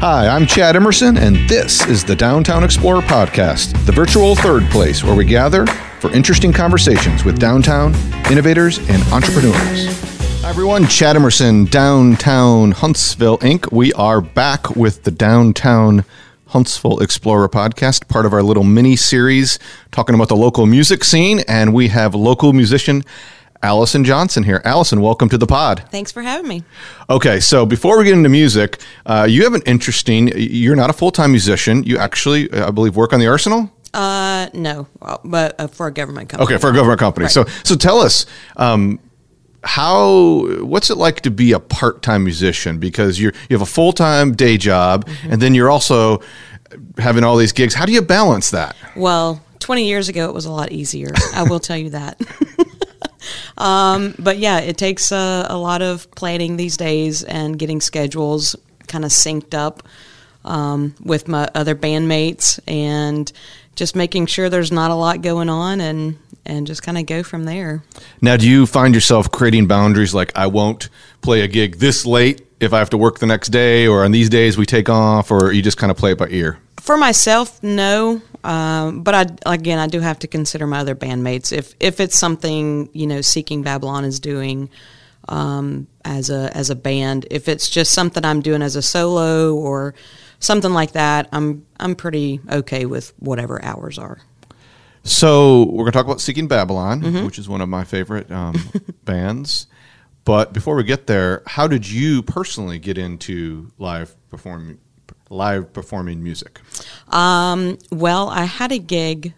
Hi, I'm Chad Emerson, and this is the Downtown Explorer Podcast, the virtual third place where we gather for interesting conversations with downtown innovators and entrepreneurs. Hi, everyone. Chad Emerson, Downtown Huntsville Inc. We are back with the Downtown Huntsville Explorer podcast, part of our little mini series talking about the local music scene. And we have local musician Allison Johnson here. Allison, welcome to the pod. Thanks for having me. Okay, so before we get into music, uh, you have an interesting. You're not a full time musician. You actually, I believe, work on the Arsenal. Uh, no, but uh, for a government company. Okay, for a government company. Right. So, so tell us. Um, how what's it like to be a part-time musician because you're you have a full-time day job mm-hmm. and then you're also having all these gigs how do you balance that well 20 years ago it was a lot easier i will tell you that um, but yeah, it takes a, a, lot of planning these days and getting schedules kind of synced up um, with my other bandmates and just making sure there's not a lot going on and and just kind of go from there. Now, do you find yourself creating boundaries like I won't play a gig this late if I have to work the next day, or on these days we take off, or you just kind of play it by ear? For myself, no. Um, but I, again, I do have to consider my other bandmates. If if it's something you know, Seeking Babylon is doing um, as a as a band. If it's just something I'm doing as a solo or something like that, I'm I'm pretty okay with whatever hours are. So we're going to talk about Seeking Babylon, mm-hmm. which is one of my favorite um, bands. But before we get there, how did you personally get into live performing live performing music? Um, well, I had a gig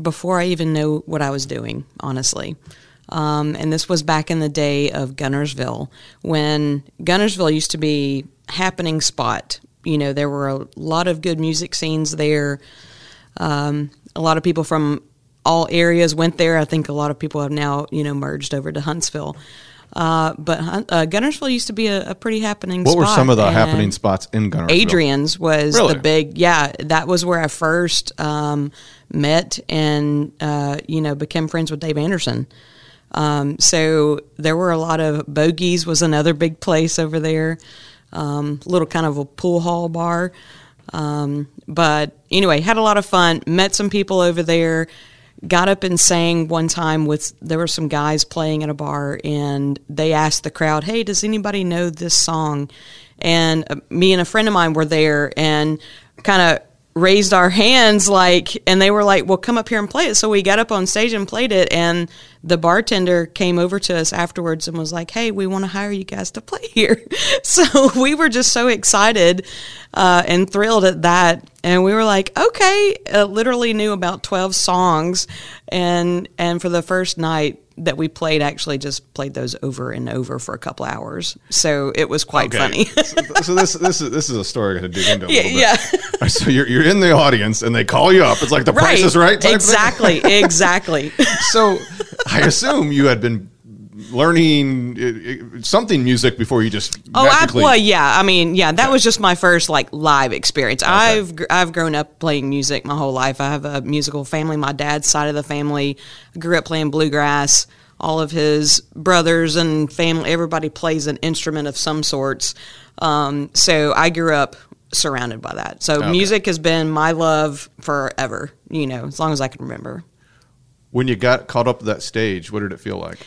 before I even knew what I was doing, honestly. Um, and this was back in the day of Guntersville when Guntersville used to be happening spot. You know, there were a lot of good music scenes there. Um, a lot of people from all areas went there. I think a lot of people have now, you know, merged over to Huntsville. Uh, but uh, Guntersville used to be a, a pretty happening. What spot, were some of the happening spots in Guntersville? Adrian's was really? the big. Yeah, that was where I first um, met and uh, you know became friends with Dave Anderson. Um, so there were a lot of bogeys was another big place over there. Um, little kind of a pool hall bar. Um, but anyway, had a lot of fun. Met some people over there got up and sang one time with there were some guys playing at a bar and they asked the crowd hey does anybody know this song? And uh, me and a friend of mine were there and kind of raised our hands like and they were like well come up here and play it. So we got up on stage and played it and the bartender came over to us afterwards and was like hey we want to hire you guys to play here. So we were just so excited uh, and thrilled at that and we were like okay uh, literally knew about 12 songs and and for the first night that we played actually just played those over and over for a couple hours. So it was quite okay. funny. so, so, this this is this is a story I got to dig into. a little yeah, yeah. so you're you're in the audience and they call you up. It's like the right. price is right. Exactly, exactly. so I assume you had been learning uh, uh, something music before you just oh I, well yeah i mean yeah that okay. was just my first like live experience. Okay. i've i've grown up playing music my whole life. I have a musical family my dad's side of the family. Grew up playing bluegrass. All of his brothers and family everybody plays an instrument of some sorts. Um, so i grew up surrounded by that. So okay. music has been my love forever you know as long as i can remember. When you got caught up to that stage what did it feel like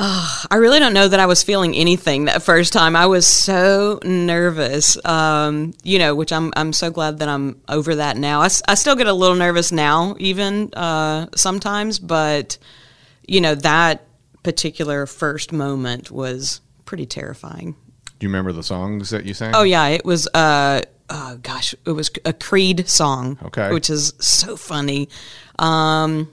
Oh, I really don't know that I was feeling anything that first time. I was so nervous, um, you know, which I'm I'm so glad that I'm over that now. I, I still get a little nervous now, even uh, sometimes, but you know that particular first moment was pretty terrifying. Do you remember the songs that you sang? Oh yeah, it was. Uh, oh gosh, it was a Creed song. Okay, which is so funny. Um,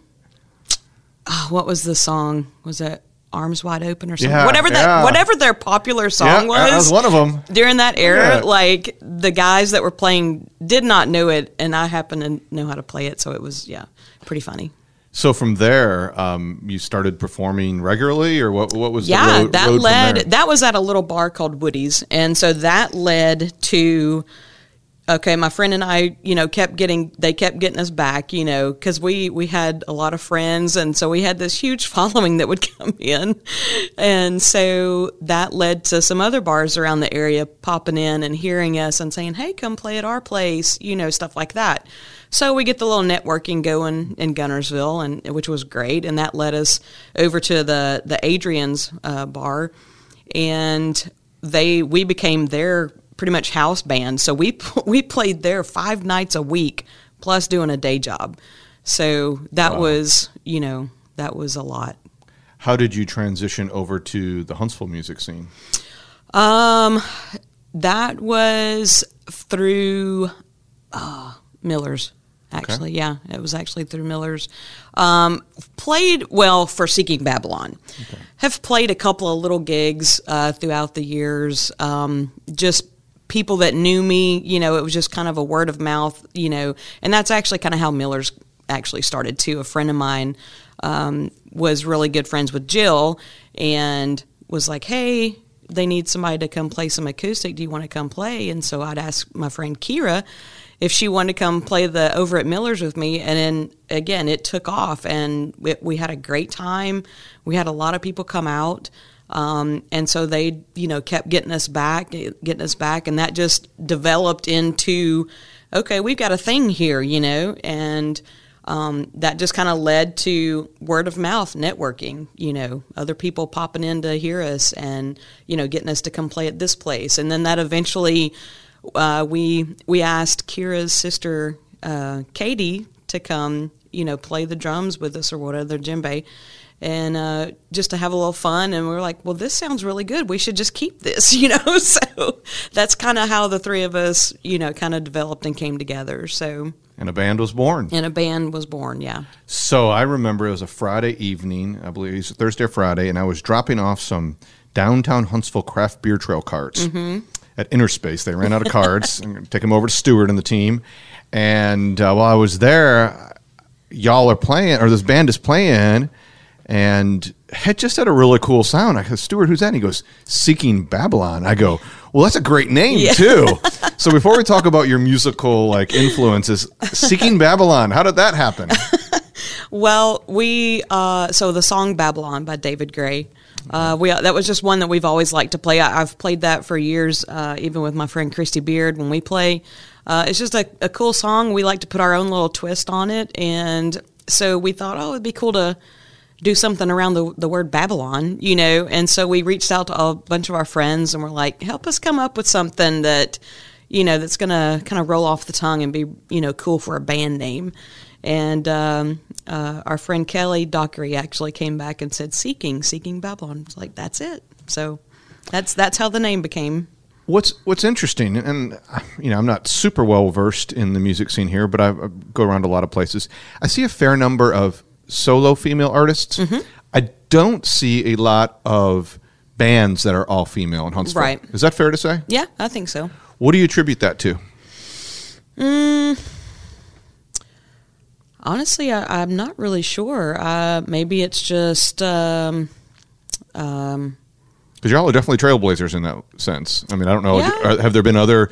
oh, what was the song? Was it? Arms wide open or something. Yeah, whatever that yeah. whatever their popular song yeah, was. That was one of them. During that era, like the guys that were playing did not know it and I happen to know how to play it, so it was yeah, pretty funny. So from there, um, you started performing regularly, or what? What was yeah? Road, that led. That was at a little bar called Woody's, and so that led to okay, my friend and I, you know, kept getting they kept getting us back, you know, because we we had a lot of friends, and so we had this huge following that would come in, and so that led to some other bars around the area popping in and hearing us and saying, "Hey, come play at our place," you know, stuff like that. So we get the little networking going in Guntersville and which was great, and that led us over to the the Adrian's uh, bar, and they we became their pretty much house band. So we we played there five nights a week, plus doing a day job. So that wow. was you know that was a lot. How did you transition over to the Huntsville music scene? Um, that was through uh, Miller's. Actually, okay. yeah, it was actually through Miller's. Um, played well for Seeking Babylon. Okay. Have played a couple of little gigs uh, throughout the years. Um, just people that knew me, you know, it was just kind of a word of mouth, you know, and that's actually kind of how Miller's actually started too. A friend of mine um, was really good friends with Jill and was like, hey, they need somebody to come play some acoustic. Do you want to come play? And so I'd ask my friend Kira if she wanted to come play the over at Miller's with me. And then again, it took off and we, we had a great time. We had a lot of people come out. Um, and so they, you know, kept getting us back, getting us back, and that just developed into, okay, we've got a thing here, you know, and um, that just kind of led to word of mouth networking, you know, other people popping in to hear us and, you know, getting us to come play at this place. And then that eventually, uh, we, we asked Kira's sister, uh, Katie, to come, you know, play the drums with us or whatever, djembe and uh, just to have a little fun. And we are like, well, this sounds really good. We should just keep this, you know. so that's kind of how the three of us, you know, kind of developed and came together. So. And a band was born. And a band was born, yeah. So I remember it was a Friday evening, I believe it was Thursday or Friday, and I was dropping off some downtown Huntsville craft beer trail carts mm-hmm. at Innerspace. They ran out of cards. To take them over to Stewart and the team. And uh, while I was there, y'all are playing, or this band is playing, and it just had a really cool sound. I go, Stewart, who's that? And he goes, Seeking Babylon. I go, well, that's a great name yeah. too. so before we talk about your musical like influences, Seeking Babylon, how did that happen? well, we uh, so the song Babylon by David Gray. Uh, we that was just one that we've always liked to play. I, have played that for years, uh, even with my friend Christy Beard when we play. Uh, it's just a, a cool song. We like to put our own little twist on it, and so we thought, oh, it'd be cool to do something around the, the word Babylon, you know. And so we reached out to a bunch of our friends and we're like, help us come up with something that, you know, that's going to kind of roll off the tongue and be, you know, cool for a band name. And um, uh, our friend Kelly Dockery actually came back and said, "Seeking, seeking Babylon." It's like that's it. So that's that's how the name became. What's What's interesting, and you know, I'm not super well versed in the music scene here, but I go around a lot of places. I see a fair number of solo female artists. Mm-hmm. I don't see a lot of bands that are all female in Huntsville. Right. Is that fair to say? Yeah, I think so. What do you attribute that to? Mm, honestly, I, am not really sure. Uh, maybe it's just. Um, um, because y'all are definitely trailblazers in that sense. I mean, I don't know. Yeah. Have there been other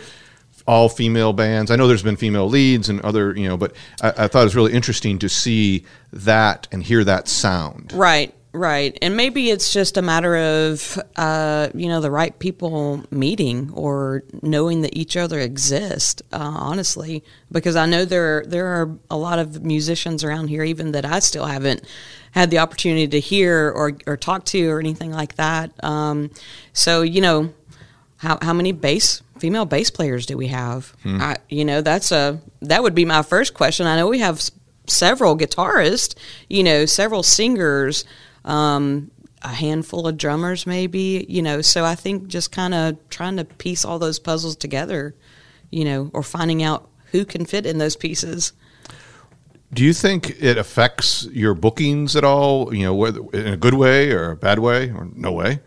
all female bands. I know there's been female leads and other, you know, but I, I, thought it was really interesting to see that and hear that sound. Right, right. And maybe it's just a matter of, uh, you know, the right people meeting or knowing that each other exist, uh, honestly, because I know there, there are a lot of musicians around here, even that I still haven't had the opportunity to hear or, or talk to or anything like that. Um, so, you know, how, how many bass female bass players do we have? Hmm. I, you know, that's a that would be my first question. I know we have several guitarists, you know, several singers, um, a handful of drummers, maybe, you know. So I think just kind of trying to piece all those puzzles together, you know, or finding out who can fit in those pieces. Do you think it affects your bookings at all? You know, whether in a good way or a bad way or no way?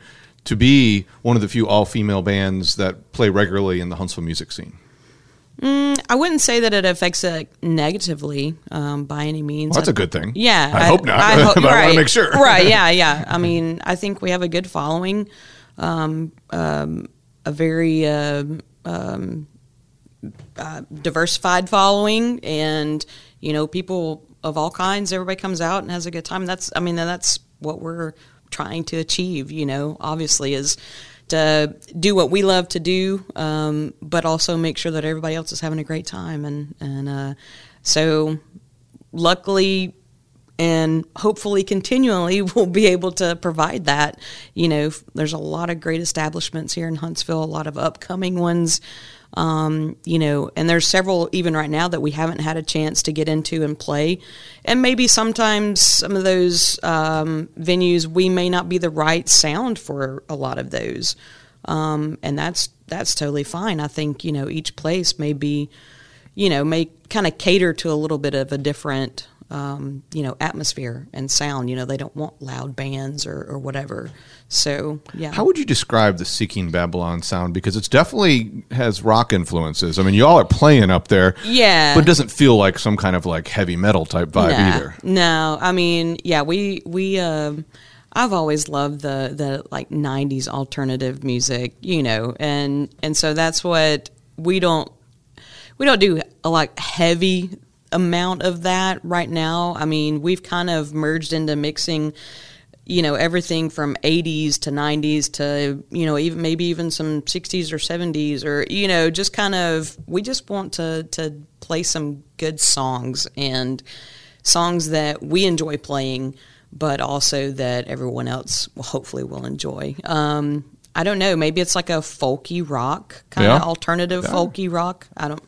To be one of the few all female bands that play regularly in the Huntsville music scene? Mm, I wouldn't say that it affects it negatively um, by any means. Well, that's a good thing. Yeah, I, I hope not. I, ho- right, I want to make sure. right? Yeah, yeah. I mean, I think we have a good following, um, um, a very uh, um, uh, diversified following, and you know, people of all kinds. Everybody comes out and has a good time. That's, I mean, that's what we're trying to achieve. You know, obviously, is to do what we love to do, um, but also make sure that everybody else is having a great time. And and uh, so, luckily, and hopefully continually we'll be able to provide that. You know, there's a lot of great establishments here in Huntsville, a lot of upcoming ones. Um, you know, and there's several even right now that we haven't had a chance to get into and play. And maybe sometimes some of those um, venues we may not be the right sound for a lot of those, um, and that's that's totally fine. I think you know each place may be, you know, may kind of cater to a little bit of a different um, you know, atmosphere and sound. You know, they don't want loud bands or, or whatever. So, yeah. How would you describe the Seeking Babylon sound? Because it's definitely has rock influences. I mean, y'all are playing up there. Yeah. But it doesn't feel like some kind of like heavy metal type vibe no, either. No. I mean, yeah, we, we, um, I've always loved the, the like 90s alternative music, you know, and, and so that's what we don't, we don't do a like heavy amount of that right now. I mean, we've kind of merged into mixing, you know, everything from 80s to 90s to, you know, even maybe even some 60s or 70s or, you know, just kind of, we just want to, to play some good songs and songs that we enjoy playing, but also that everyone else will hopefully will enjoy. Um, I don't know. Maybe it's like a folky rock kind of alternative yeah. folky rock. I don't.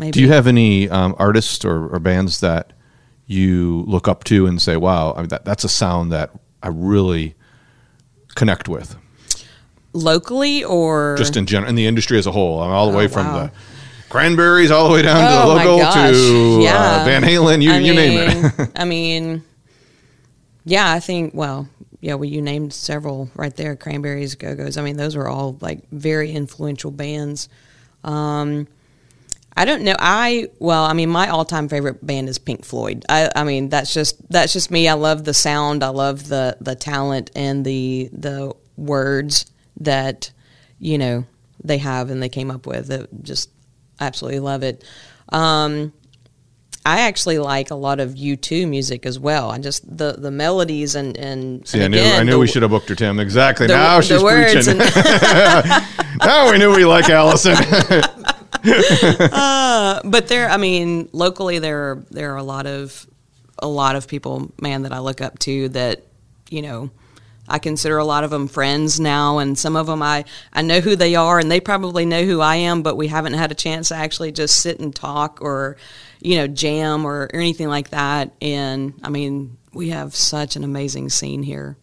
Maybe. Do you have any um, artists or, or, bands that you look up to and say, "Wow, I mean, that, that's a sound that I really connect with"? Locally or just in general in the industry as a whole. I'm all the oh, way from wow. the Cranberries all the way down oh, to the oh, local to uh, yeah. uh, Van Halen. You, you name it. I mean, yeah, I think well, yeah, well, you named several right there. Cranberries, Go Go's. I mean, those were all like very influential bands. Um, I don't know. I well, I mean, my all-time favorite band is Pink Floyd. I, I mean, that's just that's just me. I love the sound. I love the the talent and the the words that you know they have and they came up with. It just absolutely love it. Um, I actually like a lot of U2 music as well. I just the the melodies and and, See, and I knew I knew the, we should have booked her Tim exactly. The, now she's preaching. And now we knew we like Allison. uh, but there, I mean, locally there are, there are a lot of a lot of people, man, that I look up to that you know. I consider a lot of them friends now, and some of them I, I know who they are, and they probably know who I am, but we haven't had a chance to actually just sit and talk or, you know, jam or, or anything like that. And I mean, we have such an amazing scene here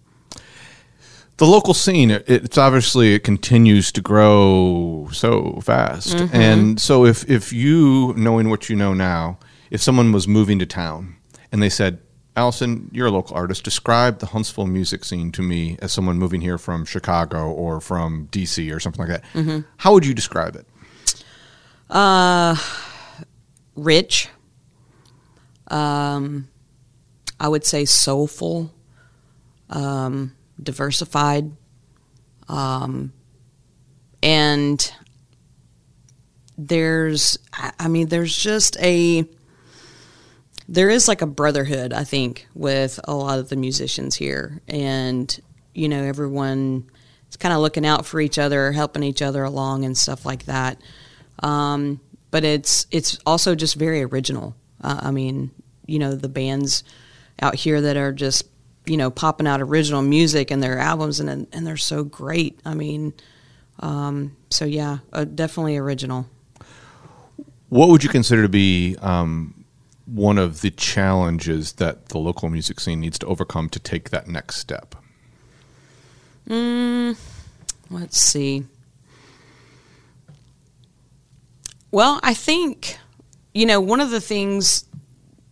the local scene it's obviously it continues to grow so fast mm-hmm. and so if if you knowing what you know now if someone was moving to town and they said allison you're a local artist describe the huntsville music scene to me as someone moving here from chicago or from dc or something like that mm-hmm. how would you describe it uh rich um i would say soulful um diversified. Um, and there's, I mean, there's just a, there is like a brotherhood, I think, with a lot of the musicians here. And, you know, everyone is kind of looking out for each other, helping each other along and stuff like that. Um, but it's, it's also just very original. Uh, I mean, you know, the bands out here that are just you know popping out original music and their albums and and they're so great. I mean, um, so yeah, uh, definitely original. What would you consider to be um, one of the challenges that the local music scene needs to overcome to take that next step? Mm, let's see. Well, I think you know one of the things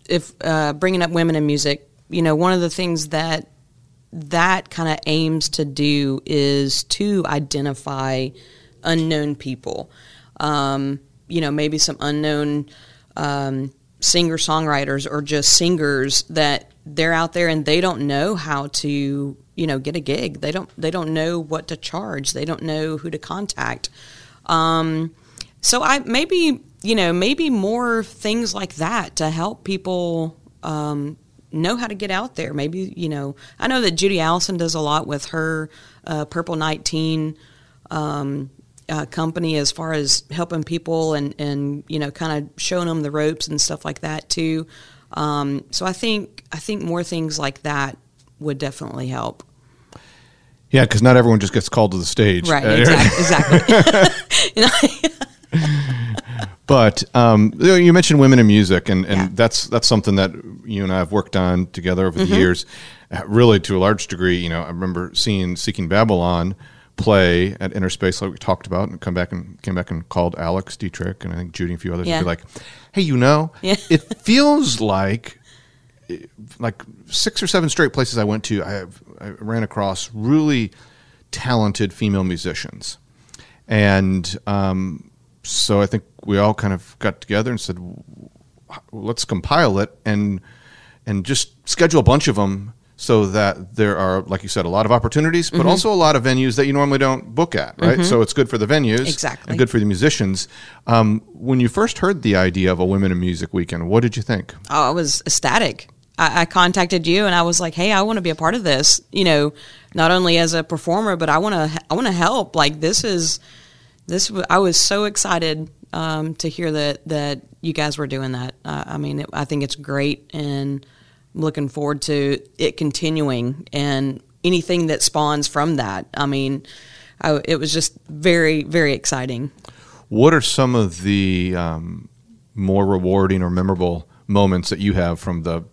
if uh, bringing up women in music you know, one of the things that that kind of aims to do is to identify unknown people. Um, you know, maybe some unknown um, singer songwriters or just singers that they're out there and they don't know how to you know get a gig. They don't they don't know what to charge. They don't know who to contact. Um, so I maybe you know maybe more things like that to help people um, know how to get out there. Maybe you know I know that Judy Allison does a lot with her uh, Purple Nineteen um, uh, company as far as helping people and and you know kind of showing them the ropes and stuff like that too. Um, so I think I think more things like that would definitely help. Yeah, because not everyone just gets called to the stage. Right. Exactly. exactly. but um, you mentioned women in music, and, and yeah. that's that's something that you and I have worked on together over mm-hmm. the years. Uh, really, to a large degree, you know, I remember seeing Seeking Babylon play at Innerspace, like we talked about, and come back and came back and called Alex Dietrich and I think Judy and a few others. Yeah. be like, "Hey, you know, yeah. it feels like." like six or seven straight places I went to, I, have, I ran across really talented female musicians, and um, so I think we all kind of got together and said, let's compile it and and just schedule a bunch of them so that there are, like you said, a lot of opportunities, but mm-hmm. also a lot of venues that you normally don't book at, right? Mm-hmm. So it's good for the venues, exactly, and good for the musicians. Um, when you first heard the idea of a Women in Music Weekend, what did you think? Oh, I was ecstatic. I, I contacted you and I was like, "Hey, I want to be a part of this." You know, not only as a performer, but I want to. I want to help. Like this is this. I was so excited um, to hear that that you guys were doing that. Uh, I mean, it, I think it's great, and I'm looking forward to it continuing and anything that spawns from that. I mean, I, it was just very, very exciting. What are some of the um, more rewarding or memorable moments that you have from the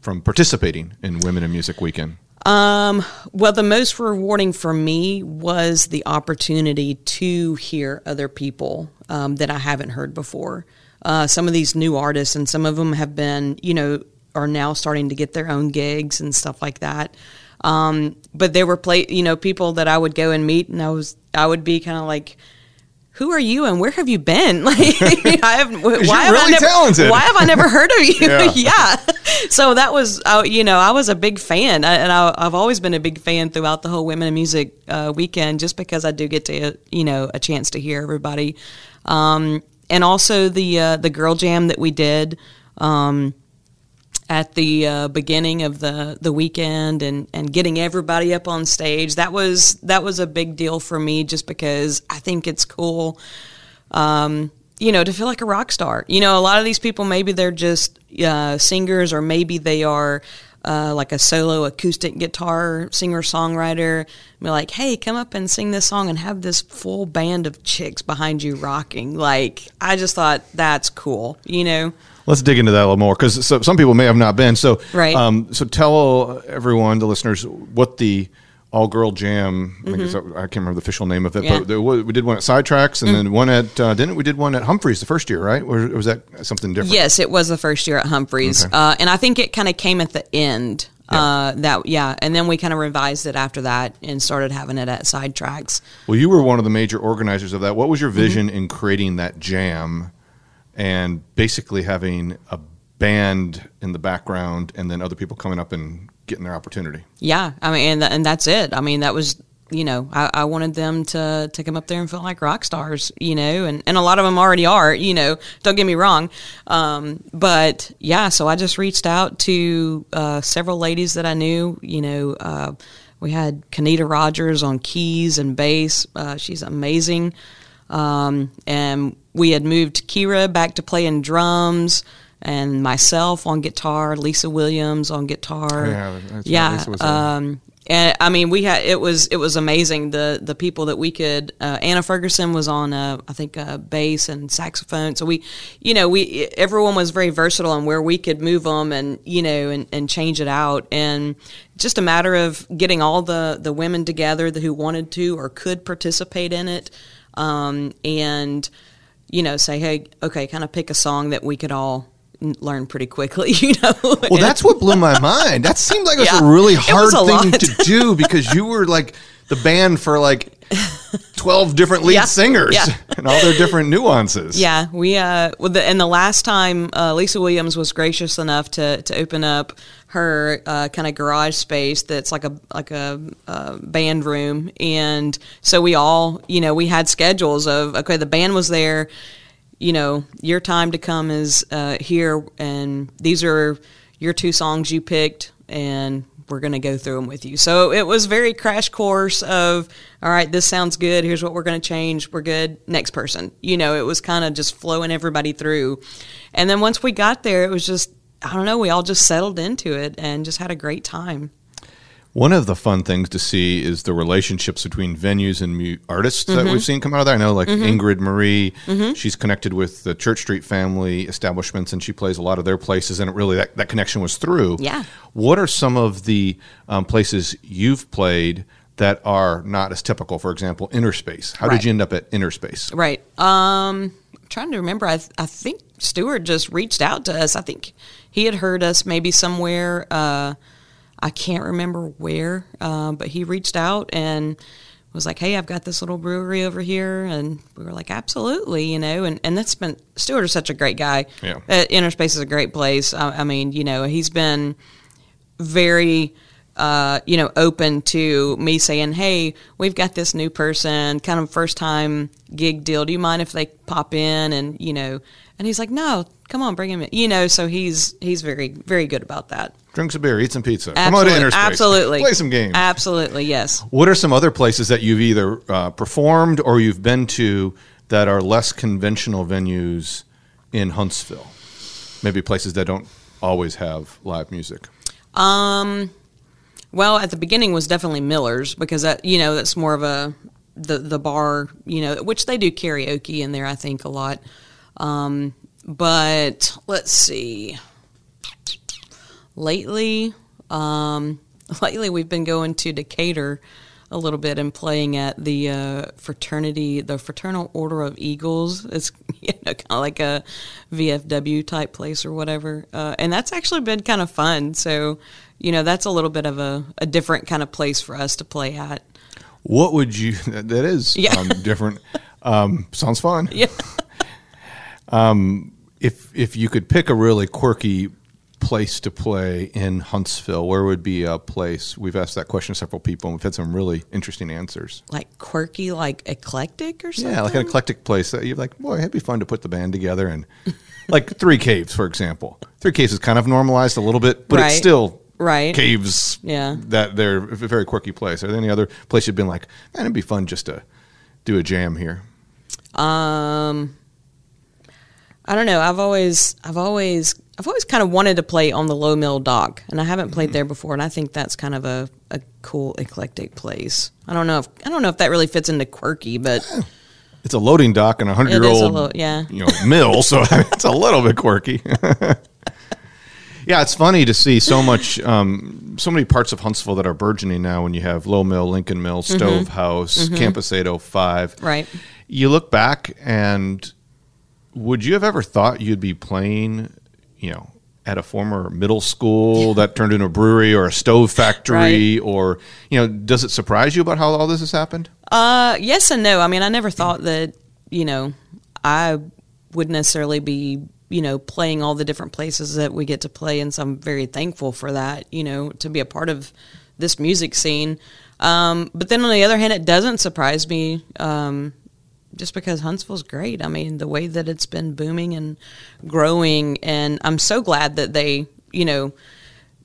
from participating in Women in Music Weekend? Um, well, the most rewarding for me was the opportunity to hear other people um, that I haven't heard before. Uh, some of these new artists, and some of them have been, you know, are now starting to get their own gigs and stuff like that. Um, but there were play, you know, people that I would go and meet, and I was, I would be kind of like, who are you and where have you been? Like, I have, why have I never, talented. why have I never heard of you? yeah. yeah. So that was, uh, you know, I was a big fan, and I, have always been a big fan throughout the whole Women in Music uh, weekend, just because I do get to, you know, a chance to hear everybody, um, and also the uh, the girl jam that we did. Um, at the uh, beginning of the, the weekend and, and getting everybody up on stage. That was that was a big deal for me just because I think it's cool, um, you know, to feel like a rock star. You know, a lot of these people maybe they're just uh, singers or maybe they are. Uh, like a solo acoustic guitar singer songwriter, be like, "Hey, come up and sing this song and have this full band of chicks behind you rocking." Like, I just thought that's cool, you know let's dig into that a little more because so, some people may have not been. So, right. Um, so tell everyone, the listeners, what the all girl jam. Mm-hmm. I, can't remember the official name of it, yeah. but we did one at Sidetracks and mm-hmm. then one at uh, didn't we did one at Humphreys the first year, right? Or was that something different? Yes, it was the first year at Humphreys, okay. uh, and I think it kind of came at the end. Yeah. Uh, that yeah, and then we kind of revised it after that and started having it at Sidetracks. Well, you were one of the major organizers of that. What was your vision mm-hmm. in creating that jam? And basically having a band in the background and then other people coming up and getting their opportunity. Yeah, I mean, and, and that's it. I mean, that was you know, I, I, wanted them to to come up there and feel like rock stars, you know, and, and a lot of them already are, you know. Don't get me wrong, um, but yeah. So I just reached out to uh, several ladies that I knew. You know, uh, we had Kanita Rogers on keys and bass. Uh, she's amazing. Um, and we had moved Kira back to playing drums and myself on guitar, Lisa Williams on guitar. Yeah, yeah. Um, and I mean, we had it was it was amazing the the people that we could. Uh, Anna Ferguson was on uh, I think uh, bass and saxophone. So we, you know, we everyone was very versatile on where we could move them and you know and, and change it out and just a matter of getting all the the women together who wanted to or could participate in it um, and you know say hey okay kind of pick a song that we could all learn pretty quickly you know well that's what blew my mind that seemed like it was yeah, a really hard a thing lot. to do because you were like the band for like 12 different lead yeah. singers yeah. and all their different nuances. Yeah, we uh and the last time uh, Lisa Williams was gracious enough to to open up her uh, kind of garage space that's like a like a uh, band room and so we all, you know, we had schedules of okay, the band was there you know, your time to come is uh, here, and these are your two songs you picked, and we're going to go through them with you. So it was very crash course of, all right, this sounds good. Here's what we're going to change. We're good. Next person. You know, it was kind of just flowing everybody through. And then once we got there, it was just, I don't know, we all just settled into it and just had a great time. One of the fun things to see is the relationships between venues and mu- artists mm-hmm. that we've seen come out of there. I know, like mm-hmm. Ingrid Marie, mm-hmm. she's connected with the Church Street family establishments, and she plays a lot of their places. And it really that, that connection was through. Yeah. What are some of the um, places you've played that are not as typical? For example, Innerspace. How right. did you end up at Innerspace? Right. Um, I'm trying to remember. I, th- I think Stewart just reached out to us. I think he had heard us maybe somewhere. Uh, I can't remember where, uh, but he reached out and was like, "Hey, I've got this little brewery over here," and we were like, "Absolutely," you know. And and that's been Stewart is such a great guy. Yeah, uh, Innerspace is a great place. I, I mean, you know, he's been very. Uh, you know, open to me saying, "Hey, we've got this new person, kind of first time gig deal. Do you mind if they pop in?" And you know, and he's like, "No, come on, bring him in." You know, so he's he's very very good about that drink some beer, eat some pizza, absolutely, come out to Innerspace, absolutely, play some games. Absolutely, yes. What are some other places that you've either uh, performed or you've been to that are less conventional venues in Huntsville? Maybe places that don't always have live music. Um, well, at the beginning was definitely Miller's because that you know that's more of a the the bar you know which they do karaoke in there I think a lot. Um, but let's see lately, um, lately we've been going to Decatur a little bit and playing at the uh, fraternity, the Fraternal Order of Eagles. It's you know kind of like a VFW type place or whatever, uh, and that's actually been kind of fun. So, you know, that's a little bit of a, a different kind of place for us to play at. What would you? That is yeah. um, different. Um, sounds fun. Yeah. um, if if you could pick a really quirky place to play in Huntsville? Where would be a place? We've asked that question to several people, and we've had some really interesting answers. Like quirky, like eclectic or something? Yeah, like an eclectic place that you're like, boy, it'd be fun to put the band together. And like Three Caves, for example. Three Caves is kind of normalized a little bit, but right. it's still right caves. Yeah, that they're a very quirky place. Are there any other place you've been like, man, it'd be fun just to do a jam here? Um, I don't know. I've always, I've always I've always kind of wanted to play on the Lowe Mill Dock, and I haven't played mm-hmm. there before, and I think that's kind of a, a cool eclectic place. I don't know if I don't know if that really fits into quirky, but it's a loading dock and a hundred year old lo- yeah. you know mill, so it's a little bit quirky. yeah, it's funny to see so much, um, so many parts of Huntsville that are burgeoning now. When you have Lowe Mill, Lincoln Mill. Stove mm-hmm. House, mm-hmm. Campus 805, right? You look back and would you have ever thought you'd be playing, you know, at a former middle school that turned into a brewery or a stove factory right. or you know does it surprise you about how all this has happened? Uh yes and no. I mean i never thought that you know i would necessarily be you know playing all the different places that we get to play and so i'm very thankful for that you know to be a part of this music scene. Um, but then on the other hand it doesn't surprise me um, just because Huntsville's great. I mean, the way that it's been booming and growing, and I'm so glad that they, you know,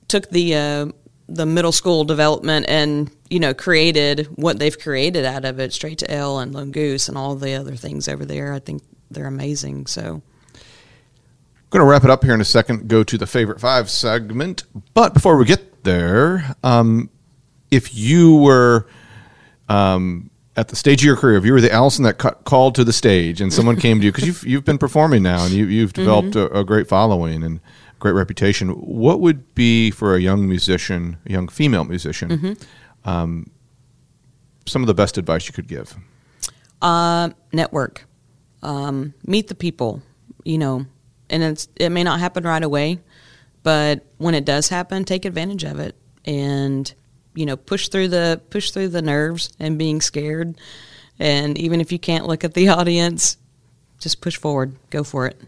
took the uh, the middle school development and you know created what they've created out of it. Straight to Ale and Lone Goose and all the other things over there. I think they're amazing. So. I'm going to wrap it up here in a second. Go to the favorite five segment, but before we get there, um, if you were um, at the stage of your career, if you were the Allison that called to the stage and someone came to you because you've you've been performing now and you you've mm-hmm. developed mm-hmm. a, a, great following and great reputation, what would be for a young musician, a young female musician, mm-hmm. um, some of the best advice you could give? Uh, network, um, meet the people, you know, and it's it may not happen right away, but when it does happen, take advantage of it and you know push through the push through the nerves and being scared and even if you can't look at the audience just push forward go for it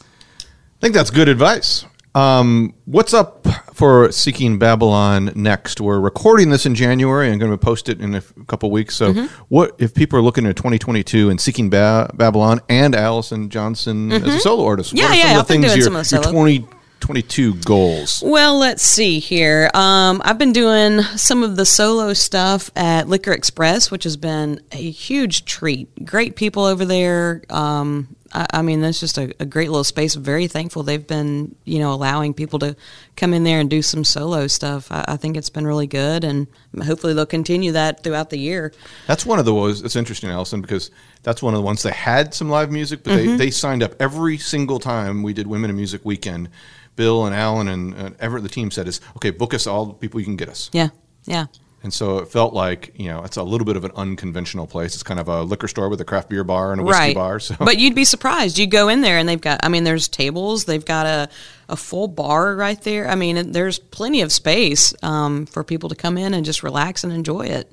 i think that's good advice um, what's up for Seeking Babylon next? We're recording this in January and going to post it in a couple weeks. So, mm-hmm. what if people are looking at 2022 and Seeking ba- Babylon and Allison Johnson mm-hmm. as a solo artist? Yeah, what are yeah, some of the things your, your 20 22 goals? Well, let's see here. Um, I've been doing some of the solo stuff at Liquor Express, which has been a huge treat. Great people over there. Um, I, I, mean, that's just a, a, great little space. Very thankful they've been, you know, allowing people to come in there and do some solo stuff. I, I think it's been really good, and hopefully they'll continue that throughout the year. That's one of the ones. It's interesting, Allison, because that's one of the ones that had some live music, but mm-hmm. they, they signed up every single time we did Women in Music Weekend Bill and Alan and uh, Everett, the team said is, okay, book us all the people you can get us. Yeah, yeah. And so it felt like you know it's a little bit of an unconventional place. It's kind of a liquor store with a craft beer bar and a whiskey right. bar. So. But you'd be surprised. You go in there and they've got. I mean, there's tables. They've got a a full bar right there. I mean, there's plenty of space um, for people to come in and just relax and enjoy it.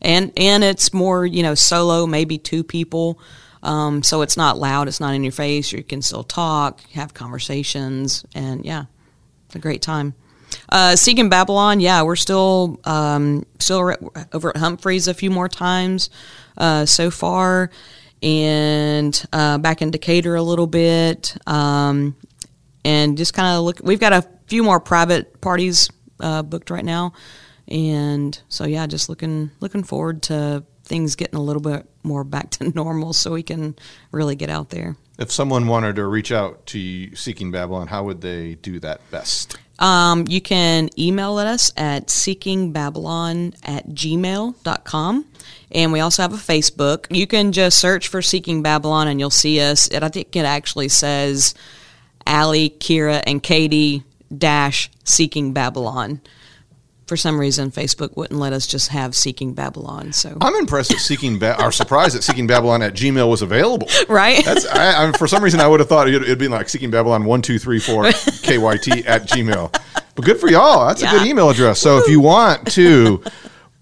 And and it's more you know solo, maybe two people. Um, so it's not loud, it's not in your face. You can still talk, have conversations, and yeah, it's a great time. Uh, Seeking Babylon, yeah, we're still um, still over at Humphreys a few more times uh, so far, and uh, back in Decatur a little bit, um, and just kind of look. We've got a few more private parties uh, booked right now, and so yeah, just looking looking forward to things getting a little bit more back to normal so we can really get out there. If someone wanted to reach out to Seeking Babylon, how would they do that best? Um, you can email us at seekingbabylon at gmail.com. And we also have a Facebook. You can just search for Seeking Babylon and you'll see us. And I think it actually says Allie, Kira, and Katie dash Seeking Babylon for some reason Facebook wouldn't let us just have Seeking Babylon. So I'm impressed that Seeking ba- our surprise that Seeking Babylon at Gmail was available. Right. That's I, I, for some reason I would have thought it'd, it'd be like Seeking Babylon one two three four KYT at Gmail. But good for y'all. That's yeah. a good email address. So if you want to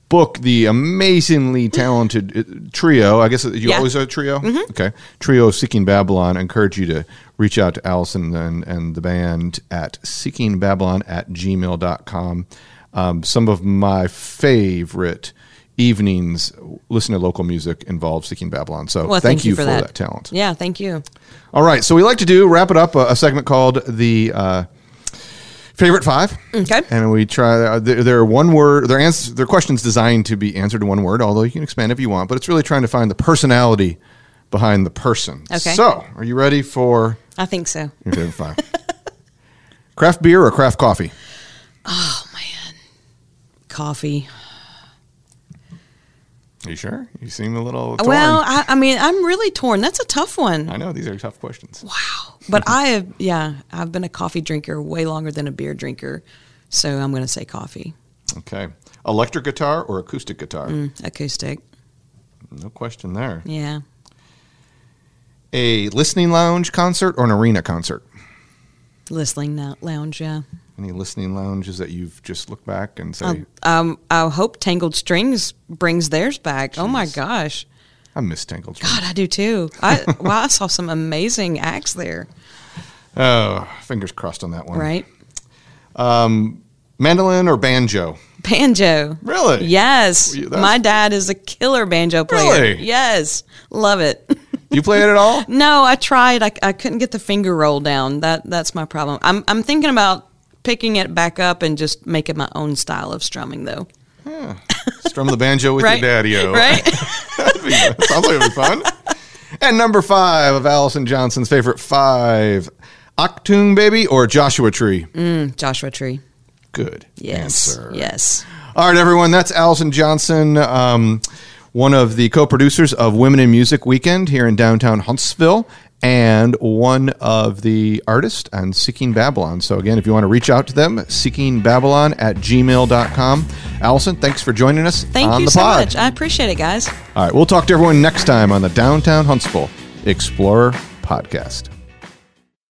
book the amazingly talented uh, trio. I guess you yeah. always a trio. Mm-hmm. Okay, trio Seeking Babylon. I encourage you to reach out to Allison and, and the band at seekingbabylon at gmail.com um, some of my favorite evenings listen to local music involve seeking babylon. So well, thank, thank, you, for, that. that. talent. Yeah thank you. All right so we like to do wrap it up a, a segment called the uh, favorite five. Okay. And we try uh, they're, one word they're answers they're questions designed to be answered in one word although you can expand if you want but it's really trying to find the personality behind the person. Okay. So are you ready for i think so. your favorite five? Craft beer or craft coffee? Oh coffee. Are you sure? You seem a little torn. Well, I, I, mean, I'm really torn. That's a tough one. I know these are tough questions. Wow. But I have, yeah, I've been a coffee drinker way longer than a beer drinker. So I'm going to say coffee. Okay. Electric guitar or acoustic guitar? Mm, acoustic. No question there. Yeah. A listening lounge concert or an arena concert? Listening lounge, yeah. Any listening lounges that you've just looked back and say? Um, um I hope Tangled Strings brings theirs back. Jeez. Oh my gosh. I miss Tangled Strings. God, I do too. I wow, I saw some amazing acts there. Oh, fingers crossed on that one. Right. Um, mandolin or banjo? Banjo. Really? Yes. My dad is a killer banjo player. Really? Yes. Love it. you play it at all? no, I tried. I, I couldn't get the finger roll down. That that's my problem. I'm I'm thinking about picking it back up and just making my own style of strumming, though. Yeah. Strum the banjo with right? your daddy-o. Right? be, sounds like it'd be fun. And number five of Allison Johnson's favorite five, Achtung Baby or Joshua Tree? Mm, Joshua Tree. Good yes. answer. Yes. All right, everyone. That's Allison Johnson, um, one of the co-producers of Women in Music Weekend here in downtown Huntsville and one of the artists on Seeking Babylon. So, again, if you want to reach out to them, seekingbabylon at gmail.com. Allison, thanks for joining us Thank on you the so pod. much. I appreciate it, guys. All right, we'll talk to everyone next time on the Downtown Huntsville Explorer podcast.